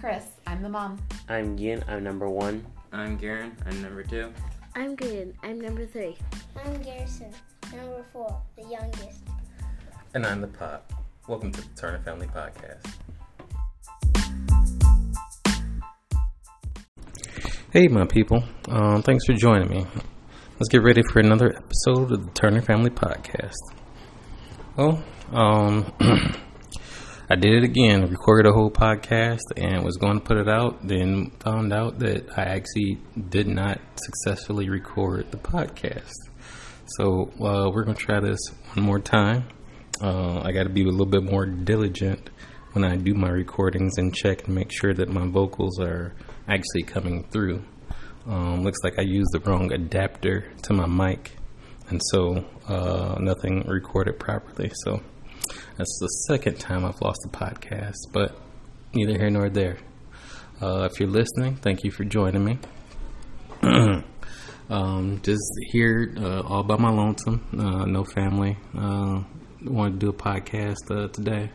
Chris. I'm the mom. I'm Yin. I'm number one. I'm Garen. I'm number two. I'm good. I'm number three. I'm Garrison, number four, the youngest. And I'm the Pop. Welcome to the Turner Family Podcast. Hey, my people. Um, thanks for joining me. Let's get ready for another episode of the Turner Family Podcast. Well, um, I did it again. Recorded a whole podcast and was going to put it out. Then found out that I actually did not successfully record the podcast. So uh, we're going to try this one more time. Uh, I got to be a little bit more diligent when I do my recordings and check and make sure that my vocals are actually coming through. Um, looks like I used the wrong adapter to my mic, and so uh, nothing recorded properly. So that's the second time I've lost a podcast, but neither here nor there. Uh, if you're listening, thank you for joining me. um, just here uh, all by my lonesome, uh, no family. Uh, wanted to do a podcast uh, today,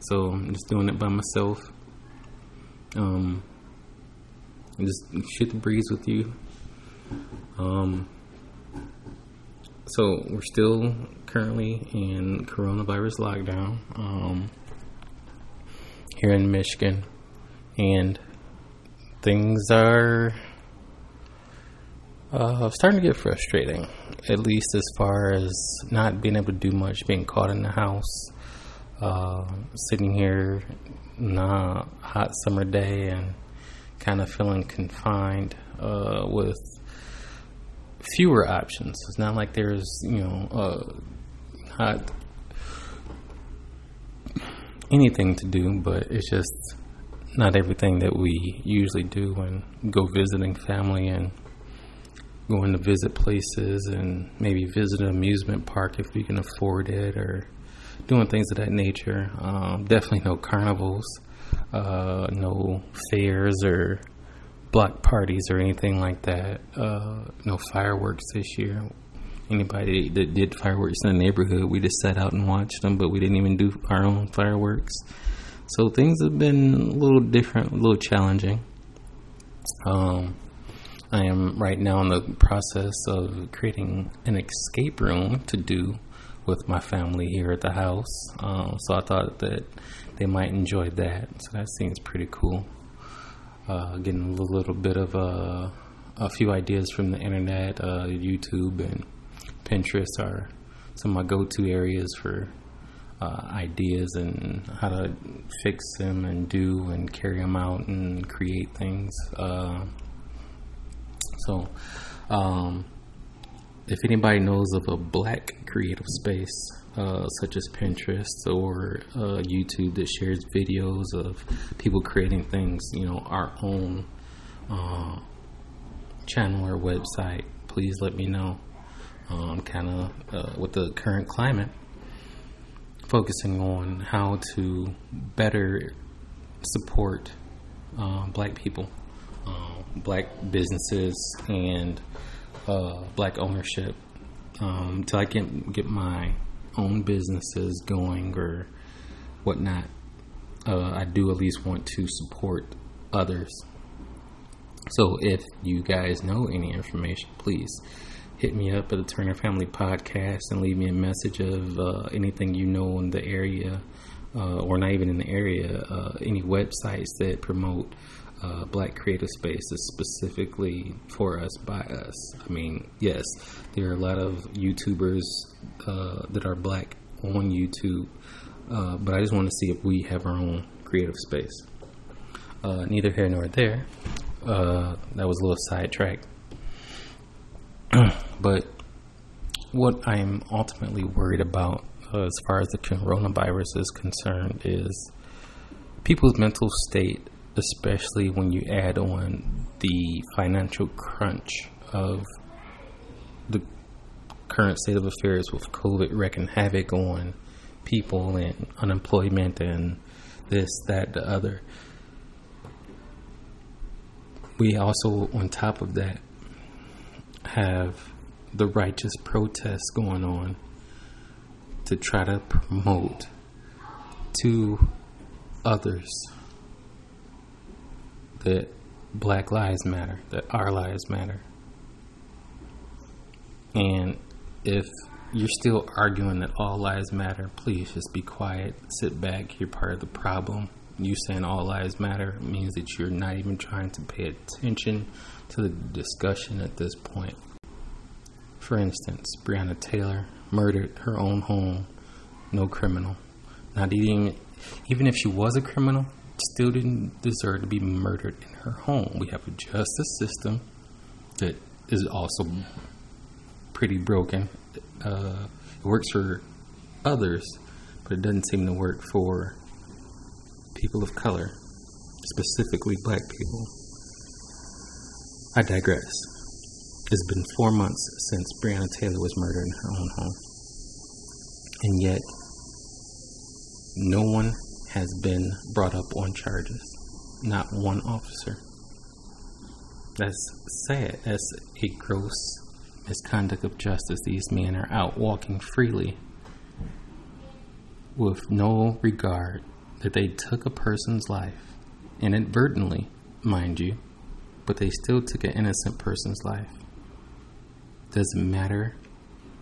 so I'm just doing it by myself. Um, just shoot the breeze with you. Um, so we're still currently in coronavirus lockdown um, here in Michigan, and things are uh, starting to get frustrating. At least as far as not being able to do much, being caught in the house, uh, sitting here on a hot summer day and kind of feeling confined uh, with fewer options. It's not like there's, you know, uh, not anything to do, but it's just not everything that we usually do when go visiting family and going to visit places and maybe visit an amusement park if we can afford it or doing things of that nature. Um, definitely no carnivals, uh, no fairs or block parties or anything like that. Uh, no fireworks this year. Anybody that did fireworks in the neighborhood, we just sat out and watched them, but we didn't even do our own fireworks. So things have been a little different, a little challenging. Um, I am right now in the process of creating an escape room to do with my family here at the house. Uh, so I thought that they might enjoy that. So that seems pretty cool. Uh, getting a little, little bit of a, a, few ideas from the internet, uh, YouTube and Pinterest are some of my go-to areas for uh, ideas and how to fix them and do and carry them out and create things. Uh, so, um, if anybody knows of a black creative space, uh, such as Pinterest or uh, YouTube that shares videos of people creating things, you know, our own uh, channel or website, please let me know. Um, kind of uh, with the current climate, focusing on how to better support uh, black people, uh, black businesses, and black ownership um, until I can get my own businesses going or whatnot, uh, I do at least want to support others. So if you guys know any information, please hit me up at the Turner Family Podcast and leave me a message of uh, anything you know in the area, uh, or not even in the area, uh, any websites that promote uh, black creative spaces specifically for us by us. I mean, yes, there are a lot of YouTubers uh, that are black on YouTube, uh, but I just want to see if we have our own creative space. Neither here nor there. That was a little sidetrack. but what I'm ultimately worried about uh, as far as the coronavirus is concerned is people's mental state especially when you add on the financial crunch of the current state of affairs with COVID wreaking havoc on people and unemployment and this, that, the other. We also, on top of that, have the righteous protests going on to try to promote to others that Black Lives Matter, that our lives matter. And if you're still arguing that all lives matter, please just be quiet, sit back. You're part of the problem. You saying all lives matter means that you're not even trying to pay attention to the discussion at this point. For instance, Breonna Taylor murdered her own home, no criminal. Not even, even if she was a criminal, still didn't deserve to be murdered in her home. We have a justice system that is also pretty broken. Uh, it works for others, but it doesn't seem to work for people of color, specifically black people. I digress. It's been four months since Breonna Taylor was murdered in her own home. And yet, no one has been brought up on charges. Not one officer. That's sad. That's a gross misconduct of justice. These men are out walking freely with no regard that they took a person's life, inadvertently, mind you, but they still took an innocent person's life. Doesn't matter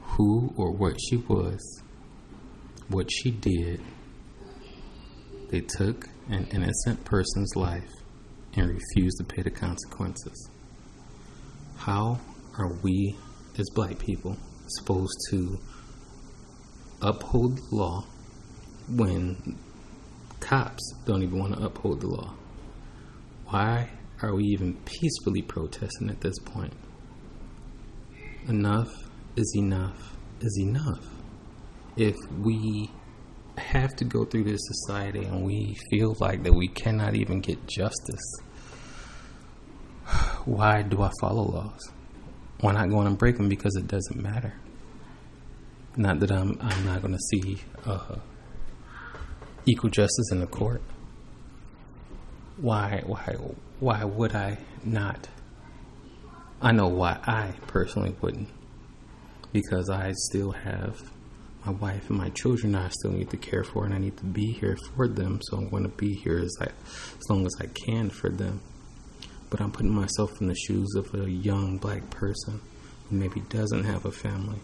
who or what she was, what she did, they took an innocent person's life and refused to pay the consequences. How are we, as black people, supposed to uphold the law when cops don't even want to uphold the law? Why are we even peacefully protesting at this point? Enough is enough is enough. If we have to go through this society and we feel like that we cannot even get justice, why do I follow laws? Why not go and break them? Because it doesn't matter. Not that I'm I'm not going to see uh, equal justice in the court. Why why why would I not? I know why I personally wouldn't. Because I still have my wife and my children I still need to care for and I need to be here for them. So I'm going to be here as, I, as long as I can for them. But I'm putting myself in the shoes of a young black person who maybe doesn't have a family,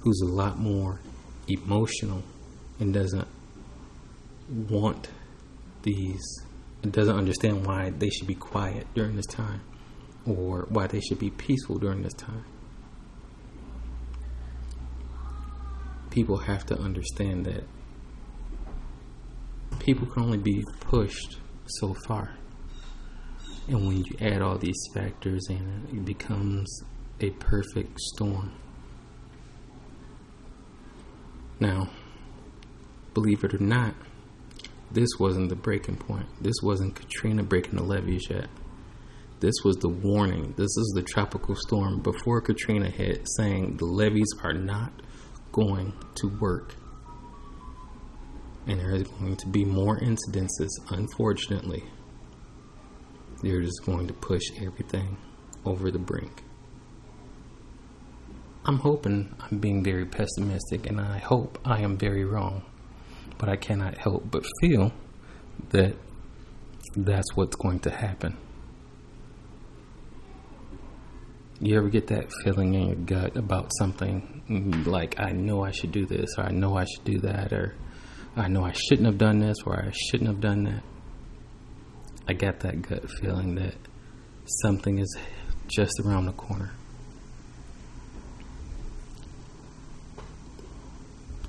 who's a lot more emotional and doesn't want these, doesn't understand why they should be quiet during this time or why they should be peaceful during this time. people have to understand that people can only be pushed so far. And when you add all these factors in, it becomes a perfect storm. Now, believe it or not, this wasn't the breaking point. This wasn't Katrina breaking the levees yet. This was the warning. This is the tropical storm before Katrina hit, saying the levees are not going to work. And there is going to be more incidences, unfortunately. They're just going to push everything over the brink. I'm hoping I'm being very pessimistic, and I hope I am very wrong. But I cannot help but feel that that's what's going to happen. You ever get that feeling in your gut about something mm, like, I know I should do this, or I know I should do that, or I know I shouldn't have done this, or I shouldn't have done that? I got that gut feeling that something is just around the corner.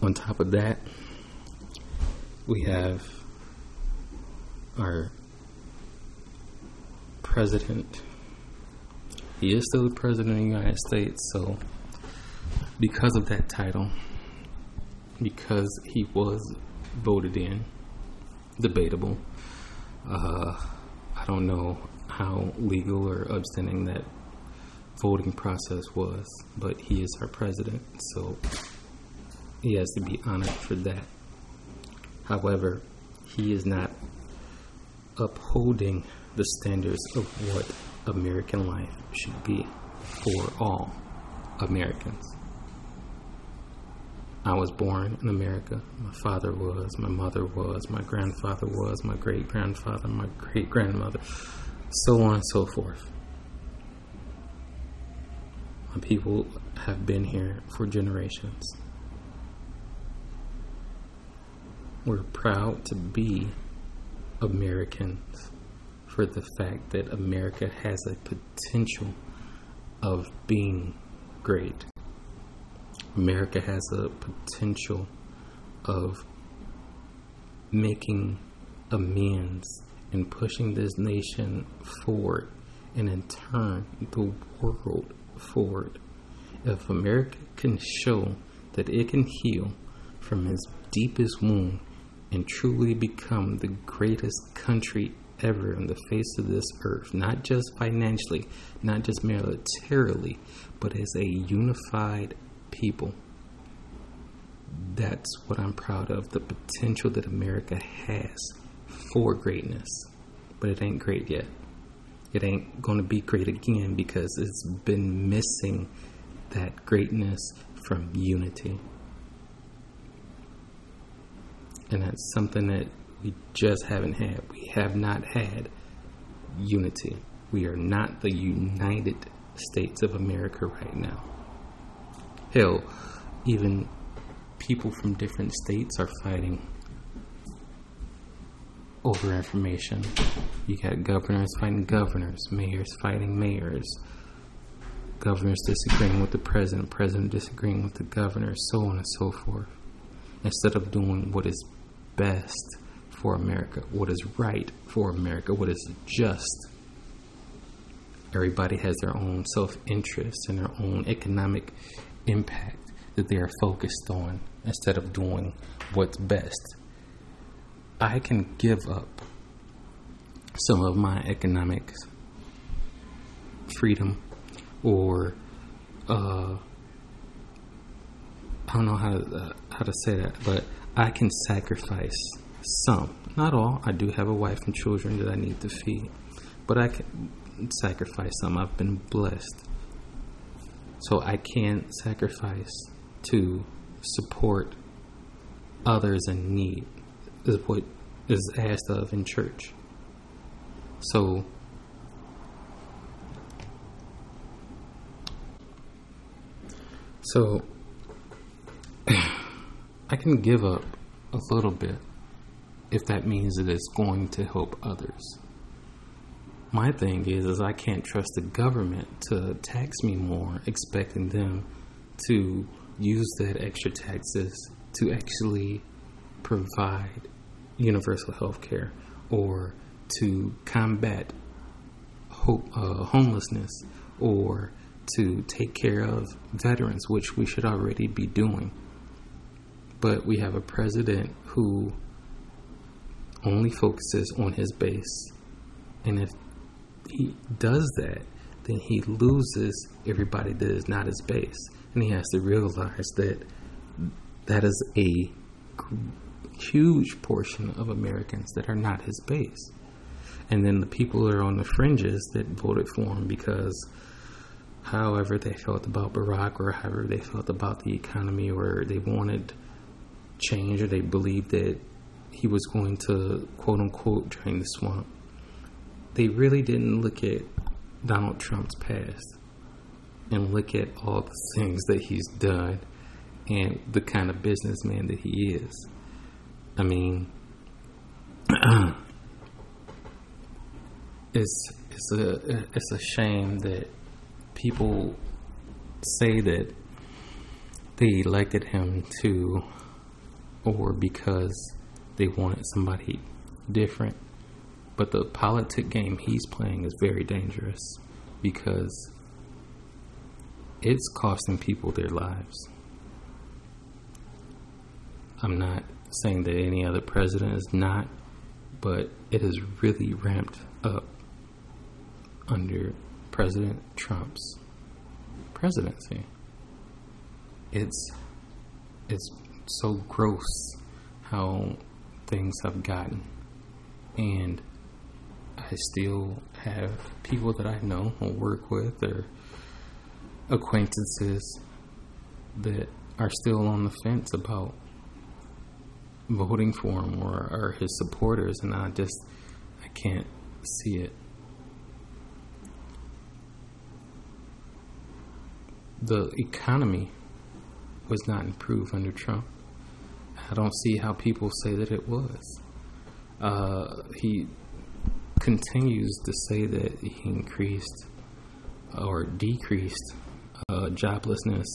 On top of that, we have our president he is still the president of the United States, so because of that title, because he was voted in, debatable. Uh, I don't know how legal or upstanding that voting process was, but he is our president, so he has to be honored for that. However, he is not upholding the standards of what American life should be for all Americans. I was born in America. My father was, my mother was, my grandfather was, my great grandfather, my great grandmother, so on and so forth. My people have been here for generations. We're proud to be Americans for the fact that America has a potential of being great. America has a potential of making amends and pushing this nation forward and in turn the world forward. If America can show that it can heal from its deepest wound and truly become the greatest country ever on the face of this earth, not just financially, not just militarily, but as a unified people. That's what I'm proud of the potential that America has for greatness. But it ain't great yet. It ain't going to be great again because it's been missing that greatness from unity. And that's something that we just haven't had. We have not had unity. We are not the United States of America right now. Hell, even people from different states are fighting over information. You got governors fighting governors, mayors fighting mayors, governors disagreeing with the president, president disagreeing with the governor, so on and so forth. Instead of doing what is best for America, what is right for America, what is just. Everybody has their own self interest and their own economic impact that they are focused on instead of doing what's best. I can give up some of my economic freedom or uh, I don't know how to, uh, how to say that, but I can sacrifice some, not all. I do have a wife and children that I need to feed, but I can sacrifice some. I've been blessed, so I can sacrifice to support others in need. Is what is asked of in church. So. So I can give up a little bit if that means that it's going to help others. My thing is, is I can't trust the government to tax me more, expecting them to use that extra taxes to actually provide universal health care or to combat uh, homelessness or to take care of veterans, which we should already be doing. But we have a president who only focuses on his base. And if he does that, then he loses everybody that is not his base. And he has to realize that that is a huge portion of Americans that are not his base. And then the people that are on the fringes that voted for him because however they felt about Barack or however they felt about the economy or they wanted change or they believed that he was going to quote unquote drain the swamp. They really didn't look at Donald Trump's past and look at all the things that he's done and the kind of businessman that he is. I mean, it's it's a it's a shame that people say that they elected him to or because they wanted somebody different. But the politic game he's playing is very dangerous because it's costing people their lives. I'm not saying that any other president is not, but it has really ramped up under President Trump's presidency. It's it's so gross how things have gotten. And I still have people that I know or work with or acquaintances that are still on the fence about voting for him or, or his supporters, and I just I can't see it. The economy was not improved under Trump. I don't see how people say that it was. Uh, he continues to say that he increased or decreased uh, joblessness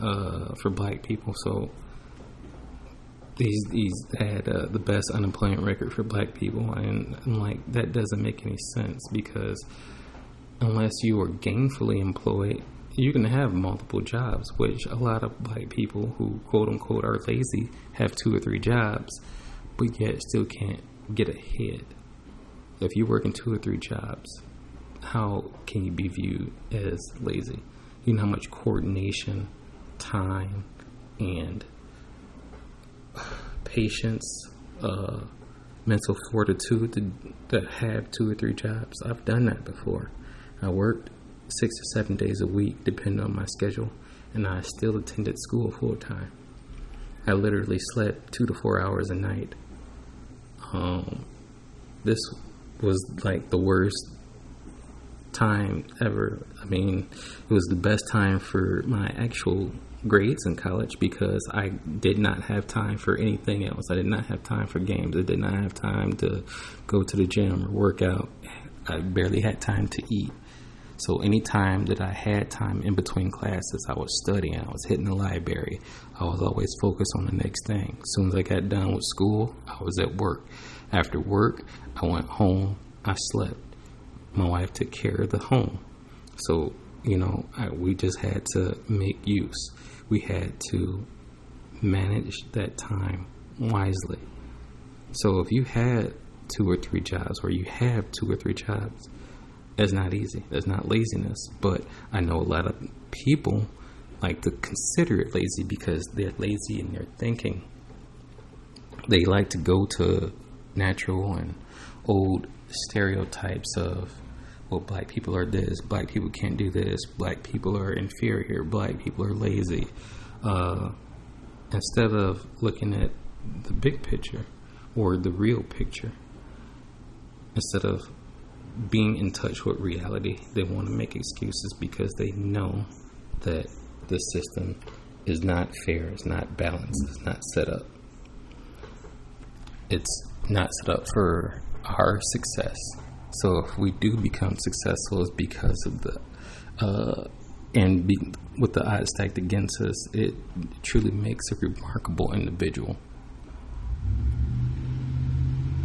uh, for black people. So he's, he's had uh, the best unemployment record for black people. And I'm like, that doesn't make any sense because unless you are gainfully employed, you can have multiple jobs, which a lot of black people who quote unquote are lazy have two or three jobs, but yet still can't get ahead. If you work in two or three jobs, how can you be viewed as lazy? You know how much coordination, time, and patience, uh, mental fortitude to, to have two or three jobs. I've done that before. I worked six or seven days a week, depending on my schedule, and I still attended school full time. I literally slept two to four hours a night. Um, this was like the worst time ever. I mean, it was the best time for my actual grades in college because I did not have time for anything else. I did not have time for games. I did not have time to go to the gym or work out. I barely had time to eat. So anytime that I had time in between classes, I was studying. I was hitting the library. I was always focused on the next thing. As soon as I got done with school, I was at work. After work, I went home. I slept. My wife took care of the home. So you know, I, we just had to make use. We had to manage that time wisely. So if you had two or three jobs, or you have two or three jobs, that's not easy. That's not laziness. But I know a lot of people like to consider it lazy because they're lazy in their thinking. They like to go to natural and old stereotypes of well, black people are this, black people can't do this, black people are inferior, black people are lazy. Uh, instead of looking at the big picture or the real picture, instead of being in touch with reality, they want to make excuses because they know that the system is not fair, it's not balanced, it's not set up. It's not set up for our success so if we do become successful, it's because of the uh, and be, with the odds stacked against us, it truly makes a remarkable individual.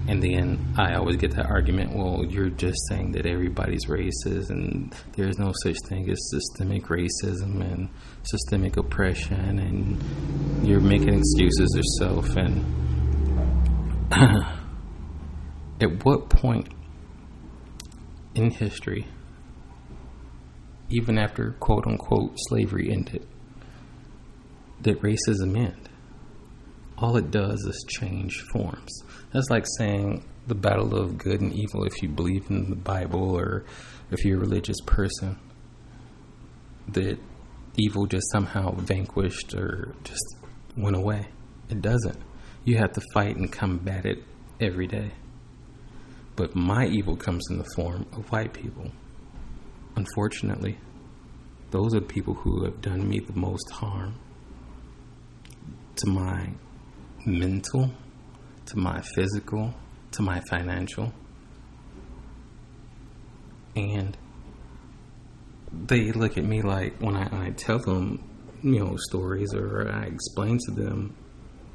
And then I always get that argument, well, you're just saying that everybody's racist and there's no such thing as systemic racism and systemic oppression and you're making excuses yourself and at what point in history, even after quote unquote slavery ended, did racism end? All it does is change forms. That's like saying the battle of good and evil if you believe in the Bible or if you're a religious person. That evil just somehow vanquished or just went away. It doesn't. You have to fight and combat it every day. But my evil comes in the form of white people. Unfortunately, those are the people who have done me the most harm to my mental, to my physical, to my financial. And they look at me like when I, I tell them, you know, stories or I explain to them,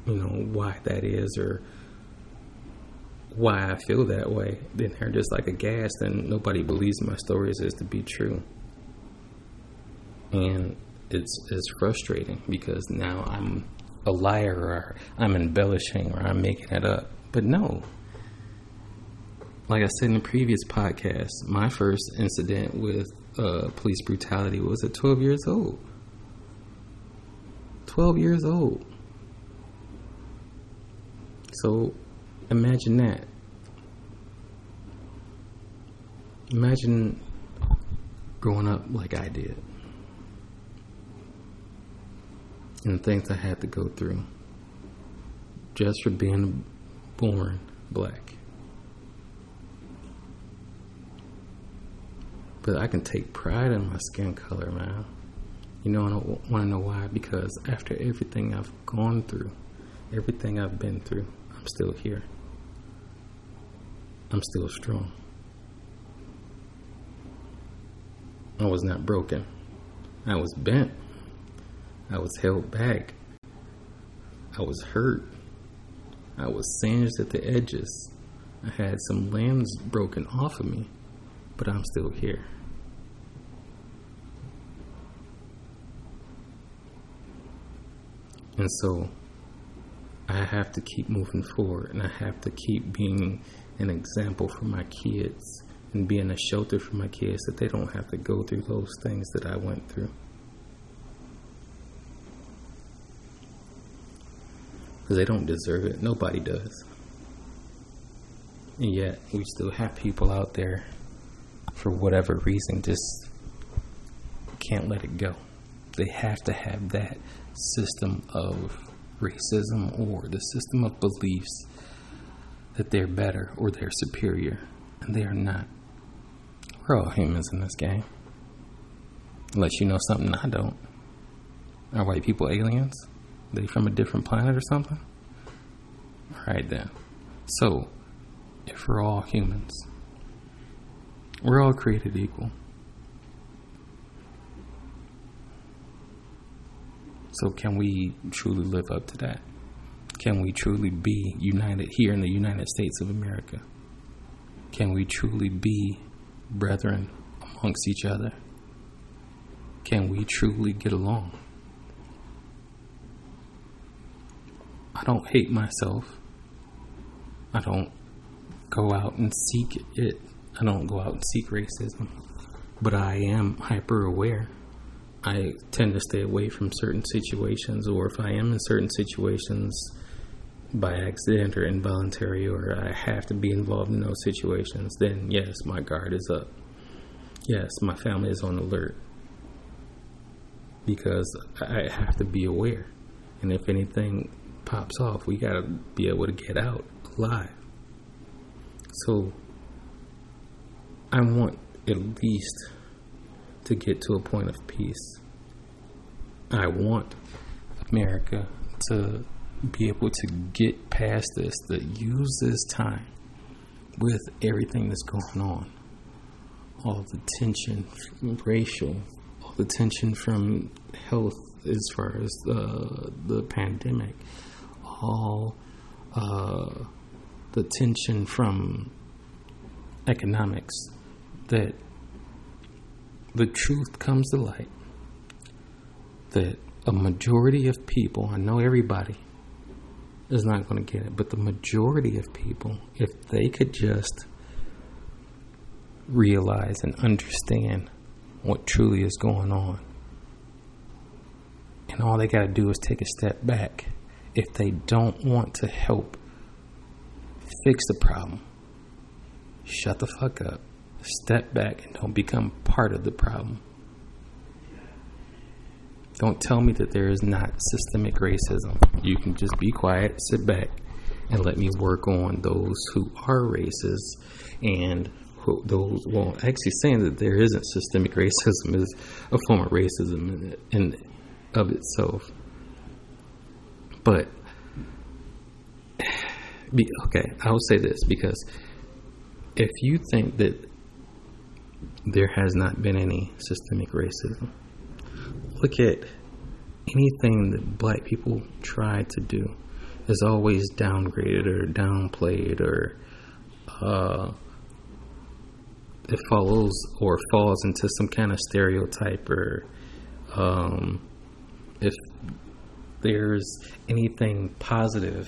you know, why that is or why I feel that way, then they're just like aghast and nobody believes my stories is to be true. And it's it's frustrating because now I'm a liar or I'm embellishing or I'm making it up. But no. Like I said in the previous podcast, my first incident with uh, police brutality was at 12 years old. 12 years old. So imagine that. Imagine growing up like I did. And things I had to go through just for being born black. But I can take pride in my skin color, man. You know, I don't want to know why. Because after everything I've gone through, everything I've been through, I'm still here. I'm still strong. I was not broken. I was bent. I was held back. I was hurt. I was singed at the edges. I had some limbs broken off of me, but I'm still here. And so I have to keep moving forward and I have to keep being an example for my kids and being a shelter for my kids that they don't have to go through those things that I went through. Because they don't deserve it. Nobody does. And yet, we still have people out there, for whatever reason, just can't let it go. They have to have that system of racism or the system of beliefs that they're better or they're superior, and they are not. We're all humans in this game. Unless you know something I don't. Are white people aliens? They from a different planet or something? Alright then. So, if we're all humans, we're all created equal. So, can we truly live up to that? Can we truly be united here in the United States of America? Can we truly be brethren amongst each other? Can we truly get along? I don't hate myself. I don't go out and seek it. I don't go out and seek racism. But I am hyper aware I tend to stay away from certain situations, or if I am in certain situations by accident or involuntary, or I have to be involved in those situations, then yes, my guard is up. Yes, my family is on alert because I have to be aware. And if anything pops off, we got to be able to get out alive. So I want at least to get to a point of peace. I want America to be able to get past this, to use this time with everything that's going on. All the tension, racial, all the tension from health as far as uh, the pandemic, all uh, the tension from economics that the truth comes to light that a majority of people, I know everybody is not going to get it, but the majority of people, if they could just realize and understand what truly is going on, and all they got to do is take a step back. If they don't want to help fix the problem, shut the fuck up step back and don't become part of the problem. Don't tell me that there is not systemic racism. You can just be quiet, sit back, and let me work on those who are racist and who, those. Well, actually, saying that there isn't systemic racism is a form of racism in, in of itself. But be, okay, I will say this because if you think that there has not been any systemic racism. Look at anything that black people try to do is always downgraded or downplayed or uh, it follows or falls into some kind of stereotype or um, if there's anything positive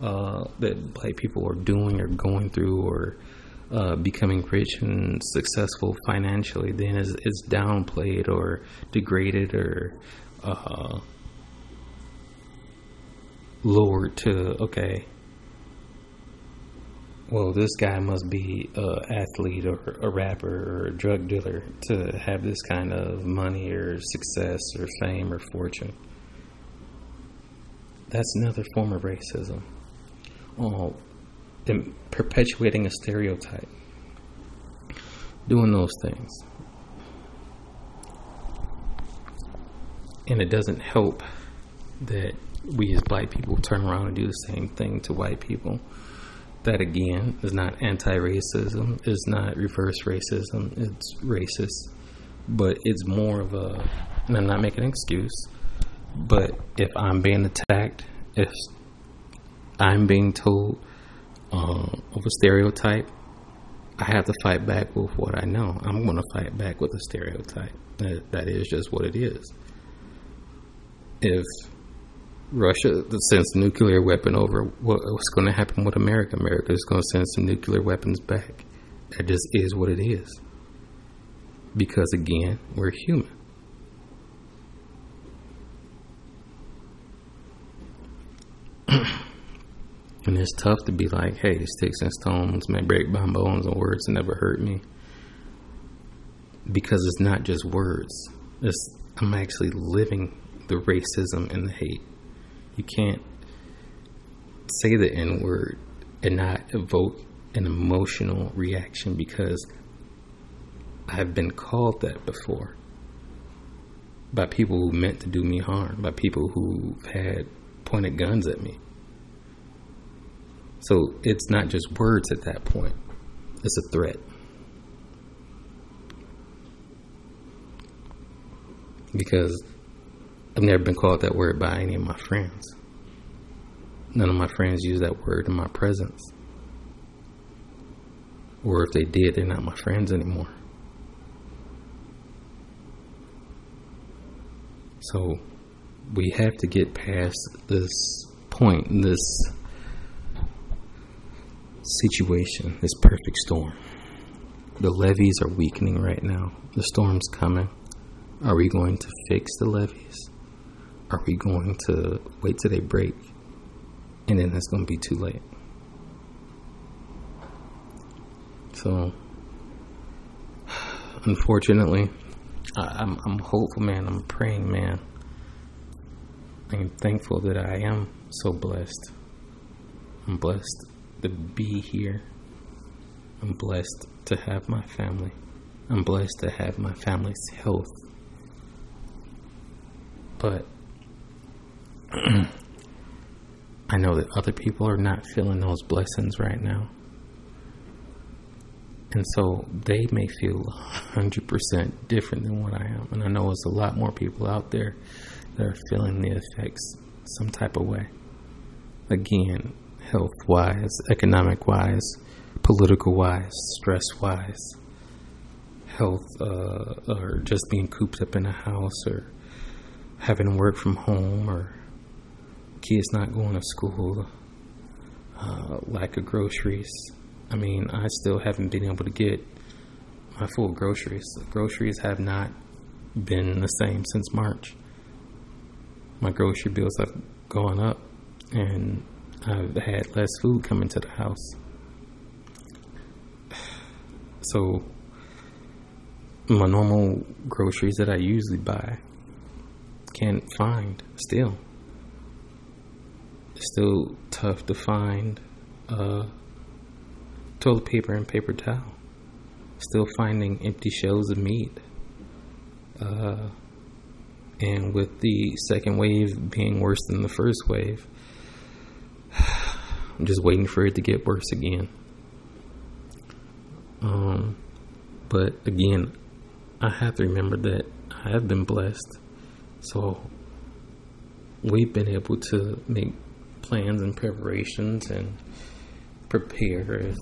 uh, that black people are doing or going through or uh, becoming rich and successful financially then is, is downplayed or degraded or uh, lowered to okay well this guy must be an athlete or a rapper or a drug dealer to have this kind of money or success or fame or fortune that's another form of racism. Oh, perpetuating a stereotype, doing those things. And it doesn't help that we as black people turn around and do the same thing to white people. That again is not anti racism, is not reverse racism, it's racist. But it's more of a, and I'm not making an excuse, but if I'm being attacked, if I'm being told uh, of a stereotype, I have to fight back with what I know. I'm going to fight back with a stereotype. That, that is just what it is. If Russia sends a nuclear weapon over, what, what's going to happen with America? America is going to send some nuclear weapons back. That just is what it is. Because again, we're human. And it's tough to be like, hey, sticks and stones may break my bones and words never hurt me. Because it's not just words. It's, I'm actually living the racism and the hate. You can't say the N word and not evoke an emotional reaction because I've been called that before by people who meant to do me harm, by people who had pointed guns at me. So it's not just words at that point, it's a threat. Because I've never been called that word by any of my friends. None of my friends use that word in my presence. Or if they did, they're not my friends anymore. So we have to get past this point, this situation, this perfect storm. The levees are weakening right now. The storm's coming. Are we going to fix the levees? Are we going to wait till they break? And then it's going to be too late. So, unfortunately, I, am I'm hopeful, man. I'm praying, man. I'm thankful that I am so blessed. I'm blessed to be here. I'm blessed to have my family. I'm blessed to have my family's health. But I know that other people are not feeling those blessings right now. And so they may feel 100% different than what I am. And I know there's a lot more people out there that are feeling the effects some type of way. Again, health wise, economic wise, political wise, stress wise, health, uh, or just being cooped up in a house, or having work from home, or kids not going to school, uh, lack of groceries. I mean, I still haven't been able to get my full groceries. The groceries have not been the same since March. My grocery bills have gone up, and I've had less food coming to the house. So, my normal groceries that I usually buy can't find still. It's still tough to find uh, toilet paper and paper towel. Still finding empty shelves of meat. Uh, and with the second wave being worse than the first wave, I'm just waiting for it to get worse again. Um, but again, I have to remember that I have been blessed. So we've been able to make plans and preparations and prepare if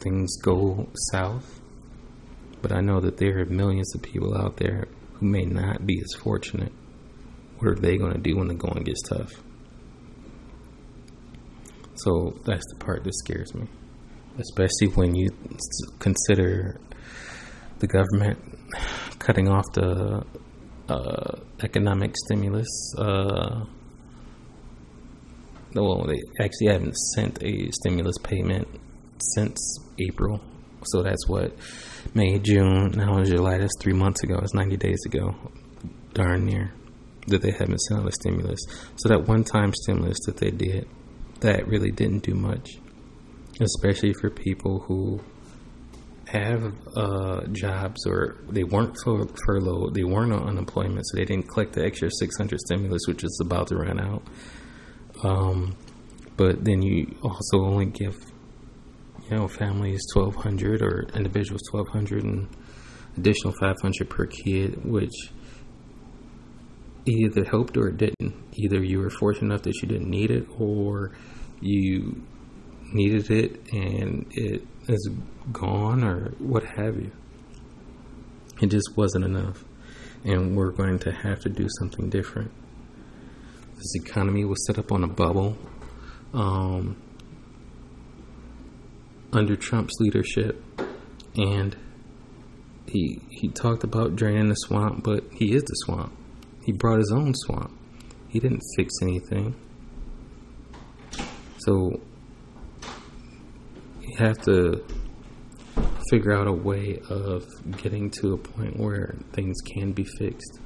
things go south. But I know that there are millions of people out there who may not be as fortunate. What are they going to do when the going gets tough? So that's the part that scares me, especially when you consider the government cutting off the uh, economic stimulus. Uh, well, they actually haven't sent a stimulus payment since April. So that's what May, June, now it's July. That's three months ago. It's 90 days ago. Darn near. that they haven't sent out a stimulus. So that one time stimulus that they did, that really didn't do much, especially for people who have uh, jobs or they weren't fur- furloughed, they weren't on unemployment, so they didn't collect the extra 600 stimulus, which is about to run out. Um, but then you also only give, you know, families 1200 or individuals 1200 and additional 500 per kid, which either helped or it didn't. Either you were fortunate enough that you didn't need it, or you needed it and it is gone, or what have you. It just wasn't enough, and we're going to have to do something different. This economy was set up on a bubble. Um, under Trump's leadership, and he he talked about draining the swamp, but he is the swamp. He brought his own swamp. He didn't fix anything. So you have to figure out a way of getting to a point where things can be fixed.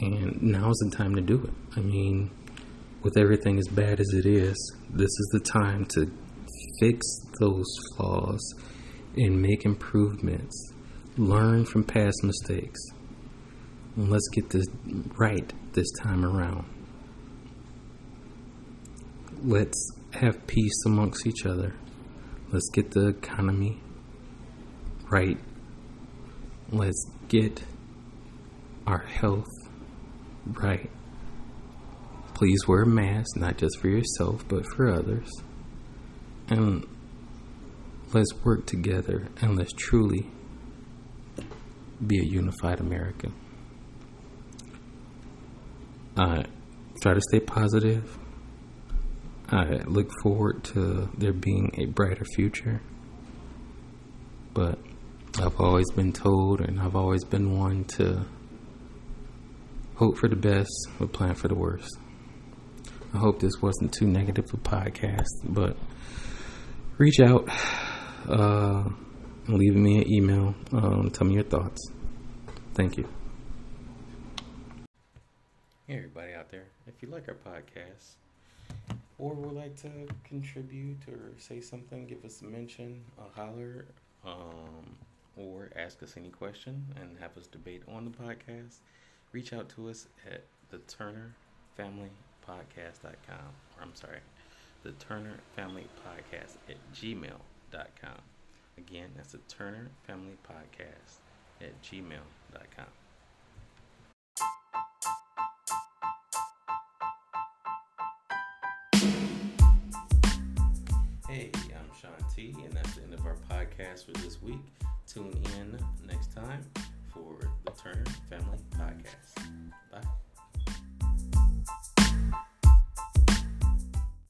And now's the time to do it. I mean, with everything as bad as it is, this is the time to fix those flaws and make improvements. Learn from past mistakes. Let's get this right this time around. Let's have peace amongst each other. Let's get the economy right. Let's get our health right. Please wear a mask, not just for yourself, but for others. And let's work together and let's truly be a unified America. I try to stay positive. I look forward to there being a brighter future. But I've always been told, and I've always been one to hope for the best but plan for the worst. I hope this wasn't too negative a podcast, but reach out, uh, leave me an email, um, tell me your thoughts. Thank you. Hey, everybody out there, if you like our podcast or would like to contribute or say something, give us a mention, a holler, um, or ask us any question and have us debate on the podcast, reach out to us at the Turner Family Podcast.com. Or I'm sorry, the Turner Family Podcast at gmail.com. Again, that's the Turner Family Podcast at gmail.com. And that's the end of our podcast for this week. Tune in next time for the Turner Family Podcast.